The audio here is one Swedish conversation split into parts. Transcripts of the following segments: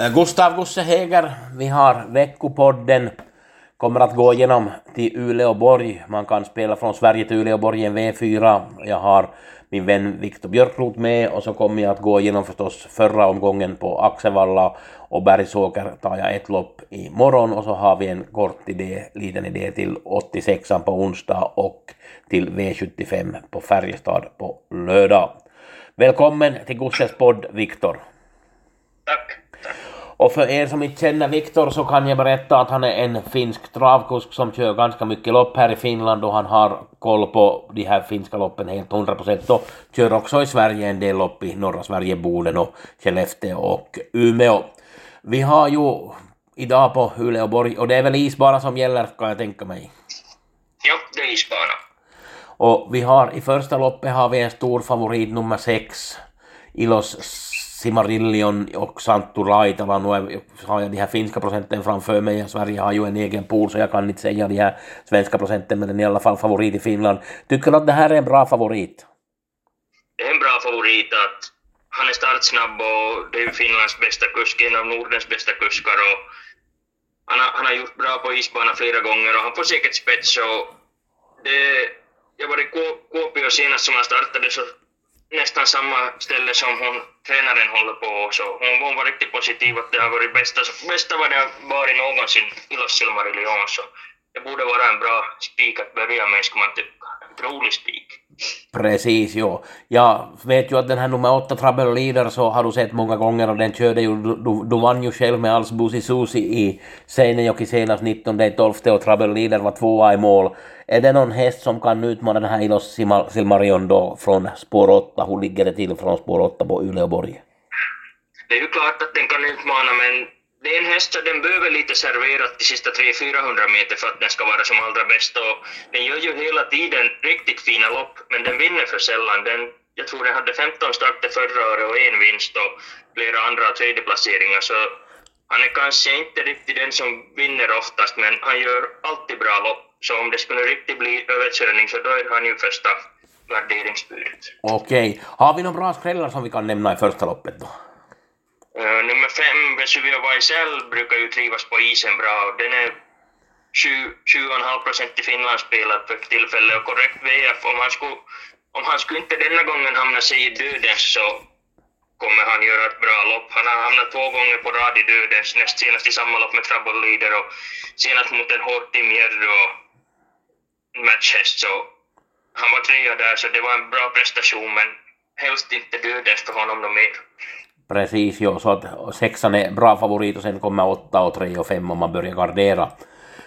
Eh, Gustav Gusse Heger, vi har veckopodden, kommer att gå igenom till Uleåborg. Man kan spela från Sverige till Uleåborg i en V4. Jag har min vän Viktor Björklot med och så kommer jag att gå igenom förstås förra omgången på Axevalla och Bergsåker tar jag ett lopp i morgon och så har vi en kort idé, liten idé till 86 på onsdag och till V75 på Färjestad på lördag. Välkommen till Gusses podd, Viktor. Tack. Och för er som inte känner Viktor så kan jag berätta att han är en finsk travkusk som kör ganska mycket lopp här i Finland och han har koll på de här finska loppen helt 100 procent och kör också i Sverige en del lopp i norra Sverige, Boden och Skellefteå och Umeå. Vi har ju idag på Uleåborg och det är väl isbana som gäller kan jag tänka mig. Ja, det är isbana. Och vi har i första loppet har vi en stor favorit nummer sex, Ilos Simarillion och Santtu Raitala. Nu har jag de här finska procenten framför mig. Sverige har ju en egen pool så jag kan inte säga de här svenska procenten men den är i alla fall favorit i Finland. Tycker du att det här är en bra favorit? Det är en bra favorit att han är startsnabb och det är ju Finlands bästa kusk, en av Nordens bästa kuskar och han har, han har gjort bra på isbana flera gånger och han får säkert spets och det, jag var i Kuopio senast som han startade så nästan samma ställe som hon, tränaren håller på så hon, hon var riktigt positiv att det har varit bästa, bästa vad det har varit någonsin i Los Silmarillion så det borde vara en bra spik att börja med ska man tycka. En Otrolig spik. Precis, jo. Jag vet ju att den här nummer åtta Trouble Leader så har du sett många gånger och den körde ju, du, du vann ju själv med alls Busi Susi i Seinejoki senast 19.12 och Trouble Leader var tvåa i mål. Är det någon häst som kan utmana den här Ilos Silmarion då från spår 8? Hur ligger det till från spår 8 på Uleåborg? Det är ju klart att den kan utmana men det är en häst så den behöver lite serverat de sista 300-400 meter för att den ska vara som allra bäst och den gör ju hela tiden riktigt fina lopp men den vinner för sällan. Den, jag tror den hade 15 starter förra året och en vinst och flera andra och tredjeplaceringar så han är kanske inte riktigt den som vinner oftast men han gör alltid bra lopp så om det skulle riktigt bli överkörning så då är han ju första värderingsbudet. Okej. Har vi några bra skrällar som vi kan nämna i första loppet då? Uh, nummer fem, Vesuvio Vaisel, brukar ju trivas på isen bra. Den är 20,5 procent i Finlandsspelad för tillfället och korrekt VF. Om han, skulle, om han skulle inte denna gången hamna sig i dödens så kommer han göra ett bra lopp. Han har hamnat två gånger på rad i dödens, näst senast i samma lopp med Trouble Leader och senast mot en hård Tim Jerry matchhäst. Så han var trea där, så det var en bra prestation, men helst inte dödens för honom något mer. Precis, jo, så att sexan är bra favorit och sen kommer åtta och tre och fem om man börjar gardera.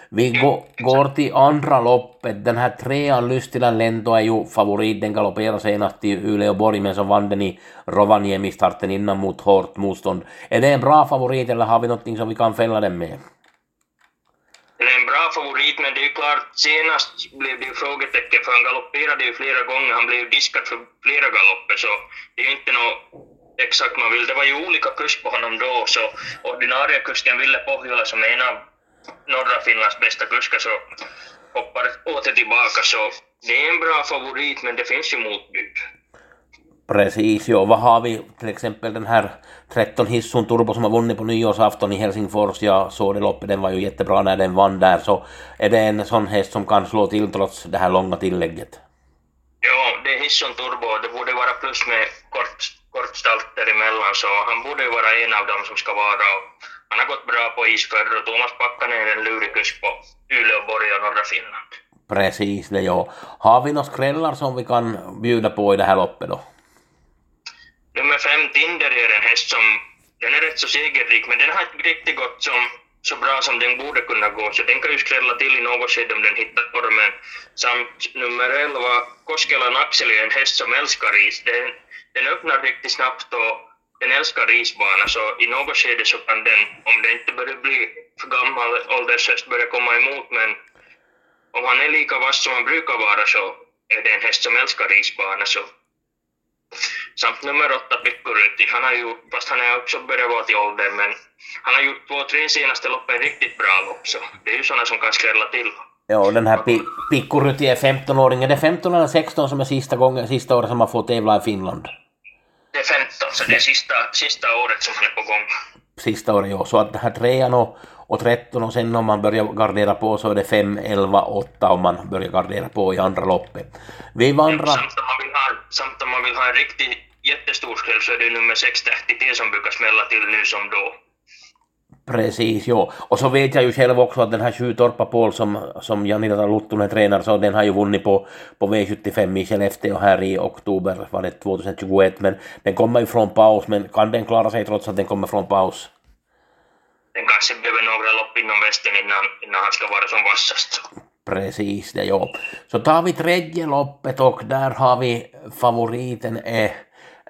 Vi går till andra loppet. Den här trean Lystilan Lento är ju favorit. Den galopperade senast i Uleåborg men så vann den i Rovaniemi-starten innan mot hårt motstånd. Är det en bra favorit eller har vi någonting som vi kan fälla den med? Det är en bra favorit men det är ju klart senast blev det ju frågetecken för han galopperade ju flera gånger. Han blev ju diskad för flera galopper så det är ju inte något exakt man vill. Det var ju olika kurs på honom då, så ordinarie kusken Ville Pohjola som är en av norra Finlands bästa kuskar så hoppar åter tillbaka så det är en bra favorit men det finns ju motbud. Precis, ja. Vad har vi till exempel den här 13 Hissun Turbo som har vunnit på nyårsafton i Helsingfors. Jag såg det loppet, den var ju jättebra när den vann där. Så är det en sån häst som kan slå till trots det här långa tillägget? Ja, det är Hissun Turbo. Det borde vara plus med kort kort stalt däremellan så han borde vara en av dem som ska vara han har gått bra på is förr och Thomas Pakkanen är en lurig kusk på Uleåborg och norra Finland. Precis det ja. Har vi några skrällar som vi kan bjuda på i det här loppet då? Nummer fem Tinder är en häst som den är rätt så segerrik men den har inte riktigt gått som så bra som den borde kunna gå, så den kan ju skrälla till i något skede om den hittar formen. Samt nummer 11, Koskelan Axel är en häst som älskar is. Den, den öppnar riktigt snabbt och den älskar isbana, så i något skede så kan den, om den inte börjar bli för gammal åldershäst, börja komma emot, men om han är lika vass som han brukar vara så är det en häst som älskar isbana. Så. Samt nummer åtta, Pikkurutti, han har ju, fast han är också börjat vara till åldern, men han har gjort två, tre senaste loppen riktigt bra lopp, så det är ju sådana som kan skrälla till. Ja, den här Pi Pikkurutti är 15-åring. Är det 15 eller 16 som är sista, gången, sista året som man får tävla i Finland? Det är 15, så det är sista, sista året som han är på gång. Sista året, ja. Så att den här trean och, och 13 och sen om man börjar gardera på så är det 5, 11, 8 om man börjar gardera på i andra loppet. Vi vandrar... Samt om man vill ha, samt om man vill ha en riktigt jättestor skräll så är det nummer 6 Tähti som brukar smälla till nu som då. Precis, jo. Och så vet jag ju själv också att den här Sjutorpa Paul som, som Janina Luttunen tränar, så den har ju vunnit på, på V75 i Skellefteå här i oktober, var det 2021, men den kommer ju från paus, men kan den klara sig trots att den kommer från paus? Den kanske behöver några lopp inom västen innan, innan han ska vara som vassast. Precis det, ja. Så tar vi tredje loppet och där har vi favoriten är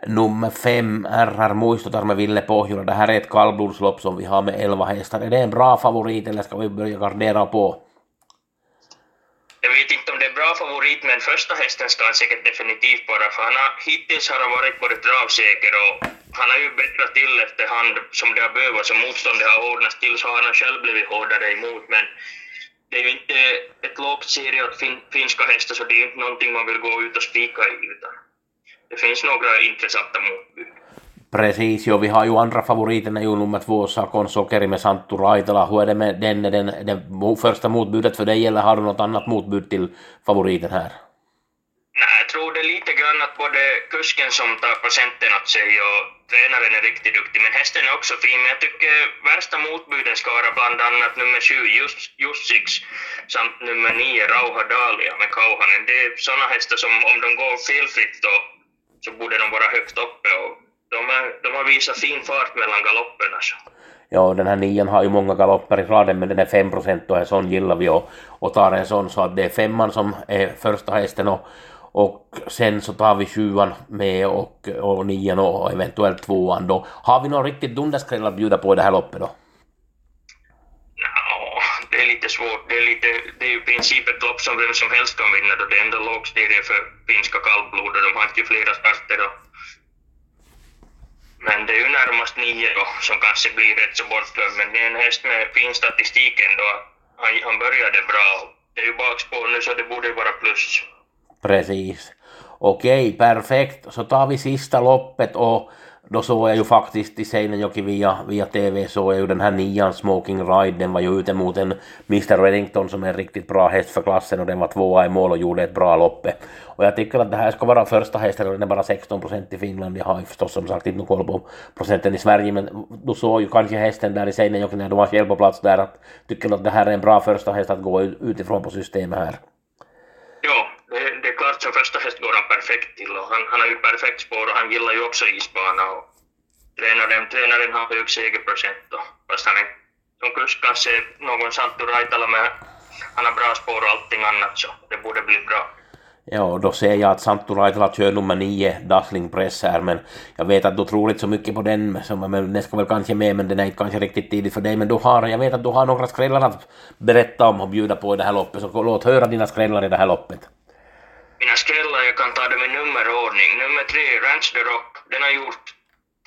nummer fem, RR muistutar med Ville Pohjola. Det här är ett kallblodslopp som vi har med elva hästar. Är det en bra favorit eller ska vi börja gardera på? Jag vet inte om det är bra favorit, men första hästen ska han säkert definitivt vara, för han har, hittills har han varit både travsäker och han har ju bättrat till efterhand som det har behövts och motståndet har hårdnat till så har han själv blivit hårdare emot, men det är ju inte ett lågt serie åt fin, finska hästar, så det är ju inte någonting man vill gå ut och spika i, utan det finns några intressanta motbud. Precis, jo, vi har ju andra favoriten är ju nummer två, Sakon Sokeri med Santtu Raitala. Hur är det med den, den, den första motbudet för dig eller har du något annat motbud till favoriten här? Nej, jag tror det är lite grann att både kusken som tar patienten åt sig och tränaren är riktigt duktig, men hästen är också fin. Men jag tycker värsta motbuden ska vara bland annat nummer sju Jussix, samt nummer nio Rauha Dahlia med Kauhanen. Det är sådana hästar som om de går felfritt då, så borde de vara högt uppe. Och de, är, de har visat fin fart mellan galopperna. Så. Alltså. Ja, den här nian har ju många galopper i raden, men den är 5 procent och en sån gillar vi och, och tar en sån så att det är femman som är första hästen och, och sen så tar vi sjuan med och, och nian och eventuellt tvåan då. Har vi någon riktigt dunderskräll att bjuda på i det här loppet då? Ja, det är lite svårt. Det är, lite, det är ju i princip ett lopp som vem som helst kan vinna då. Det är ändå lågserie för finska kallblod och de har inte flera starter. Då. Men det är ju närmast nio då som kanske blir rätt så bortglömd. Men det är en häst med fin statistik ändå. Han, han började bra. Det är ju bakspår nu så det borde vara plus. Precis. Okej, perfekt. Så tar vi sista loppet och då såg jag ju faktiskt i Seinejoki via, via TV så är ju den här nian Smoking Ride, den var ju ute mot en Mr Reddington som är en riktigt bra häst för klassen och den var tvåa i mål och gjorde ett bra loppe. Och jag tycker att det här ska vara första hästen och den är bara 16 procent i Finland. Jag har ju förstås som sagt inte koll på procenten i Sverige men du såg ju kanske hästen där i Seinejoki när du var själv på plats där att tycker att det här är en bra första häst att gå utifrån på systemet här. Ja, det, det är klart som första häst går han perfekt till och han, han har ju perfekt spår och han gillar ju också isbana och tränaren, tränaren har hög segerprocent och fast han är som kusk kanske någon Santtu Raitala men han har bra spår och allting annat så det borde bli bra. Ja, då ser jag att Santtu Raitala kör nummer nio, Dazzling Press här, men jag vet att du tror inte så mycket på den, som, men den ska väl kanske med, men den är inte kanske riktigt tidigt för dig, men du har, jag vet att du har några skrällar att berätta om och bjuda på i det här loppet, så låt höra dina skrällar i det här loppet. Mina skrällar, jag kan ta dem i nummerordning. Nummer tre, Ranch the Rock, den har gjort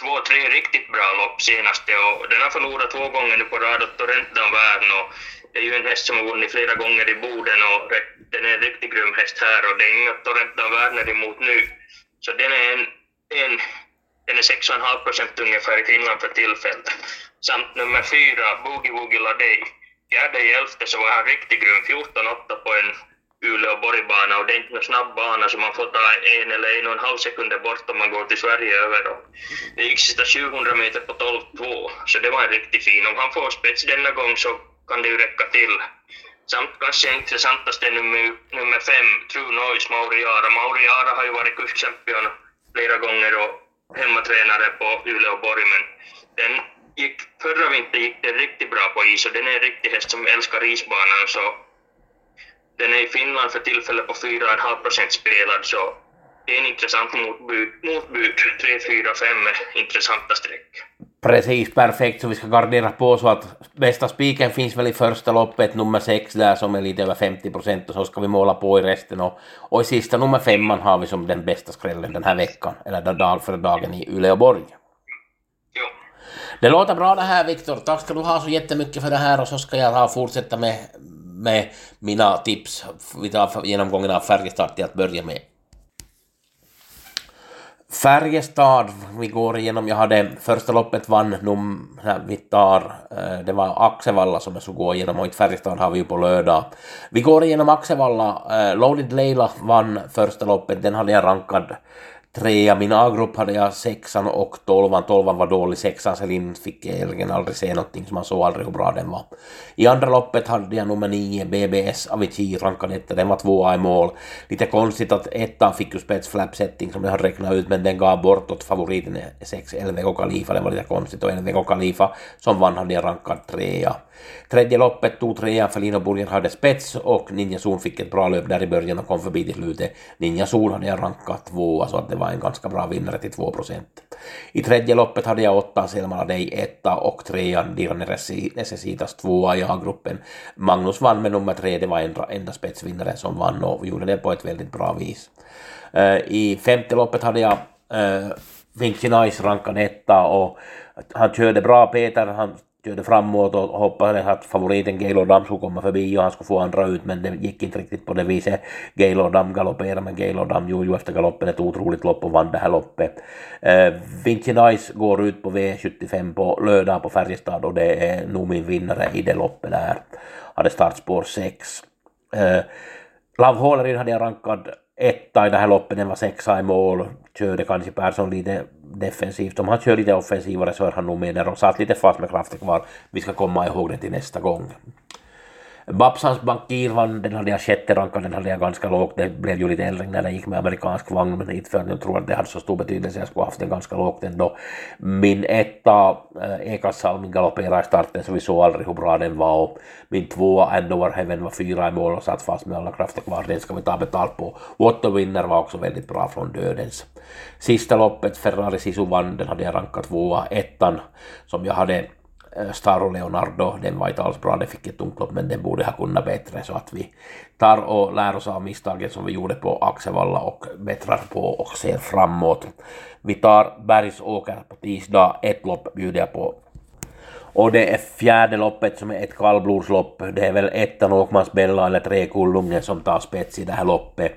två, tre riktigt bra lopp senaste och den har förlorat två gånger nu på rad åt Torrentan Värn och det är ju en häst som har vunnit flera gånger i Boden och den är en riktigt grym häst här och det är inga Torrentan Werner emot nu. Så den är en, en den är 6,5 procent ungefär i Finland för tillfället. Samt nummer fyra, Boogie Woogie Ladej. Fjärde i elfte så var han riktigt grym, 14,8 på en Uleå Borgbana och det är inte någon snabb bana så man får ta en eller en och en halv sekunder bort om man går till Sverige över. Och det gick sista 700 meter på 12,2 så det var en riktigt fin. Om han får spets denna gång så kan det ju räcka till. Samt kanske intressantaste nummer, nummer fem, True Noise, Mauriara. Mauriara har ju varit kurschampion flera gånger och hemmatränare på Uleå Borg, men den gick, förra vintern gick den riktigt bra på is och den är en riktig häst som älskar isbanan så den är i Finland för tillfället på 4,5 procent spelad så det är en intressant motbud, motbud 3, 4, 5 intressanta streck. Precis, perfekt, så vi ska gardera på så att bästa spiken finns väl i första loppet, nummer sex där som är lite över 50 procent och så ska vi måla på i resten och, och i sista nummer femman har vi som den bästa skrällen den här veckan, eller dag för dagen i Uleåborg. Jo. Det låter bra det här Viktor, tack ska du ha så jättemycket för det här och så ska jag ha fortsätta med, med mina tips. Vi tar genomgången av Färjestad till att börja med. Färjestad, vi går igenom, jag hade första loppet vann num, vi tar, eh, det var Axevalla som jag skulle gå igenom och inte Färjestad har vi ju på lördag. Vi går igenom Axevalla, eh, Loaded Leila vann första loppet, den hade jag rankad trea. Min A-grupp hade jag sexan och tolvan. Tolvan var dålig, sexan Selin fick jag egentligen aldrig se någonting så man såg aldrig hur bra den var. I andra loppet hade jag nummer nio, BBS Avicii rankad etta, den var tvåa i mål. Lite konstigt att ettan fick ju spetsflapsetting setting som jag hade räknat ut men den gav bort åt favoriten 6 LVK Khalifa, det var lite konstigt och LVK Khalifa som vann hade jag rankad trea. Tredje loppet tog trean Felin och Burgen hade spets och Ninja Zon fick ett bra löp där i början och kom förbi till slutet. Ninja Zon hade jag rankat tvåa så att det var en ganska bra vinnare till 2 procent. I tredje loppet hade jag åtta Selma Dej etta och trean Diran Necessitas tvåa i A-gruppen. Magnus vann med nummer tre, det var enda, enda spetsvinnare som vann och gjorde det på ett väldigt bra vis. Uh, I femte loppet hade jag uh, Vinci Nice rankad etta och han körde bra Peter, han körde framåt och hoppades att favoriten Gaylord Dam skulle komma förbi och han skulle få andra ut men det gick inte riktigt på det viset. Gaylord Dam galopperade men Gaylord Dam gjorde ju efter galoppen ett otroligt lopp och vann det här loppet. Eh, Vinci Nice går ut på V75 på lördag på Färjestad och det är e, nog min vinnare i det loppet där. Hade startspår 6. Eh, Love Hålerin hade jag rankad etta i det här loppet, den var sexa i mål, körde kanske Persson lite defensivt. Om han kör lite offensivare så är han nog med där och satt lite fast med kraften kvar. Vi ska komma ihåg det till nästa gång. Babsans bankir vann, den hade jag sjätte rankad, den hade jag ganska lågt. Det blev ju lite ändring när den gick med amerikansk vagn, men inte för att jag tror att det hade så stor betydelse, jag skulle haft den ganska lågt ändå. Min etta, eh, äh, Ekas Salmin galopperade i starten så vi såg aldrig hur bra den var och min tvåa, Andover Heaven var fyra i mål och satt fast med alla krafter kvar, den ska vi ta betalt på. Otto Winner var också väldigt bra från dödens. Sista loppet, Ferrari Sisu vann, den hade jag rankat tvåa, ettan som jag hade Eh, Staro Leonardo, den var inte alls bra, det fick ett tungt lopp men den borde ha kunnat bättre så att vi tar och lär oss av misstaget som vi gjorde på Axevalla och bättrar på och ser framåt. Vi tar Bergsåker på tisdag, ett lopp bjuder jag på och det är fjärde loppet som är ett kallblodslopp. Det är väl ettan Åkmans Bella eller tre Kullungen som tar spets i det här loppet.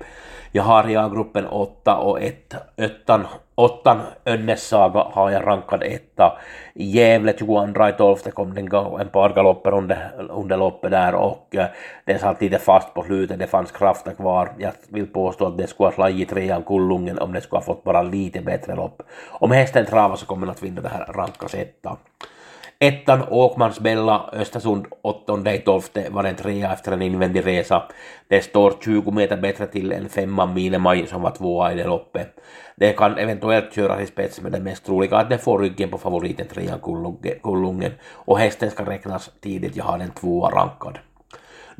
Jag har i A-gruppen 8 och 1. Öttan, åttan Önnes Saga har jag rankad etta. I Gävle 22.12 kom den en par galopper under, under loppet där och eh, den satt lite fast på slutet. Det fanns krafter kvar. Jag vill påstå att det skulle ha slagit trean Kullungen om det skulle ha fått bara lite bättre lopp. Om hästen travar så kommer den att vinna det här rankas etta. Ettan Åkmans Bella Östersund 8 12 var en trea efter en invändig resa. Det står 20 meter bättre till än femman Minemaj som var tvåa i det loppet. Det kan eventuellt köras i spets men det mest troliga att den får ryggen på favoriten trean Kullungen och hästen ska räknas tidigt, jag har den tvåa rankad.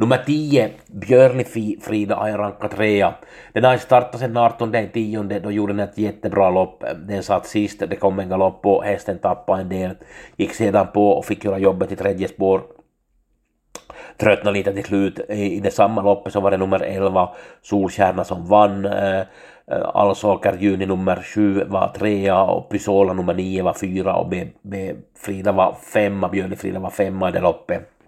Nummer 10, Björni Frida har jag rankat trea. Den har startat sedan 18 tionde, då gjorde den ett jättebra lopp. Den satt sist, det kom en galopp och hästen tappade en del. Gick sedan på och fick göra jobbet i tredje spår tröttnade lite till slut. I det samma loppet så var det nummer 11, Solkärna, som vann. Allsåker Allsaker Juni nummer 7 var trea och Pysola nummer 9 var fyra och B, B Frida var femma, Björli Frida var femma i det loppet.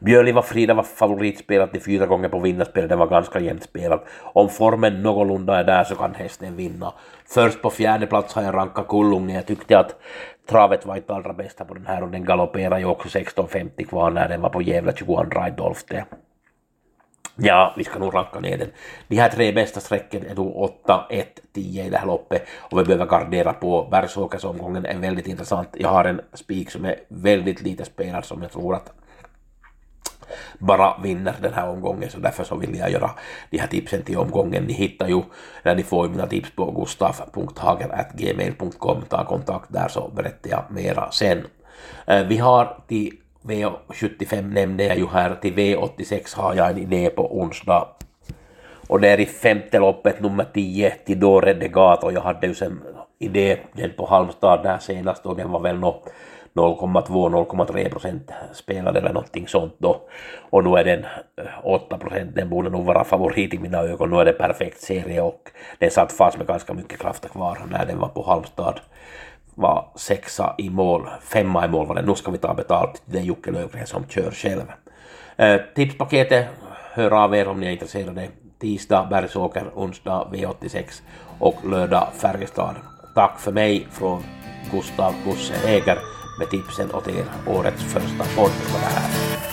Björliva Frida var favoritspelat de fyra gånger på vinnarspel, det var ganska jämnt spelat. Om formen någorlunda är där så kan hästen vinna. Först på fjärde plats har jag rankat Kullungen, jag tyckte att travet var inte allra bästa på den här och den galopperade ju också 16.50 kvar när den var på Gävle 22 Ja, vi ska nog ranka ner den. De här tre bästa strecken är då 8, 1, 10 i det här loppet och vi behöver gardera på Bergsåkersomgången är väldigt intressant. Jag har en spik som är väldigt lite spelad som jag tror att bara vinner den här omgången så därför så vill jag göra de här tipsen till omgången. Ni hittar ju, när ni får mina tips på gustaf.hager.gmail.com, ta kontakt där så berättar jag mera sen. Eh, vi har till V75 nämnde jag ju här, till V86 har jag en idé på onsdag och det är i femte loppet nummer 10 till Degato. Jag hade ju sen idé den på Halmstad där senast och den var väl nå 0,2-0,3 procent spelade eller någonting sånt då. Och nu är den 8 eh, procent, den borde nog vara favorit i mina ögon. Nu är det perfekt serie och den satt fast med ganska mycket kraft kvar när den var på Halmstad. Var sexa i mål, femma i mål var det. Nu ska vi ta betalt, det är Jocke Löfgren som kör själv. Eh, tipspaketet, hör av er om ni är intresserade tisdag Bergsåker, onsdag V86 och lördag Färjestad. Tack för mig från Gustav Gusse Eger med tipsen åt er årets första podd på det här.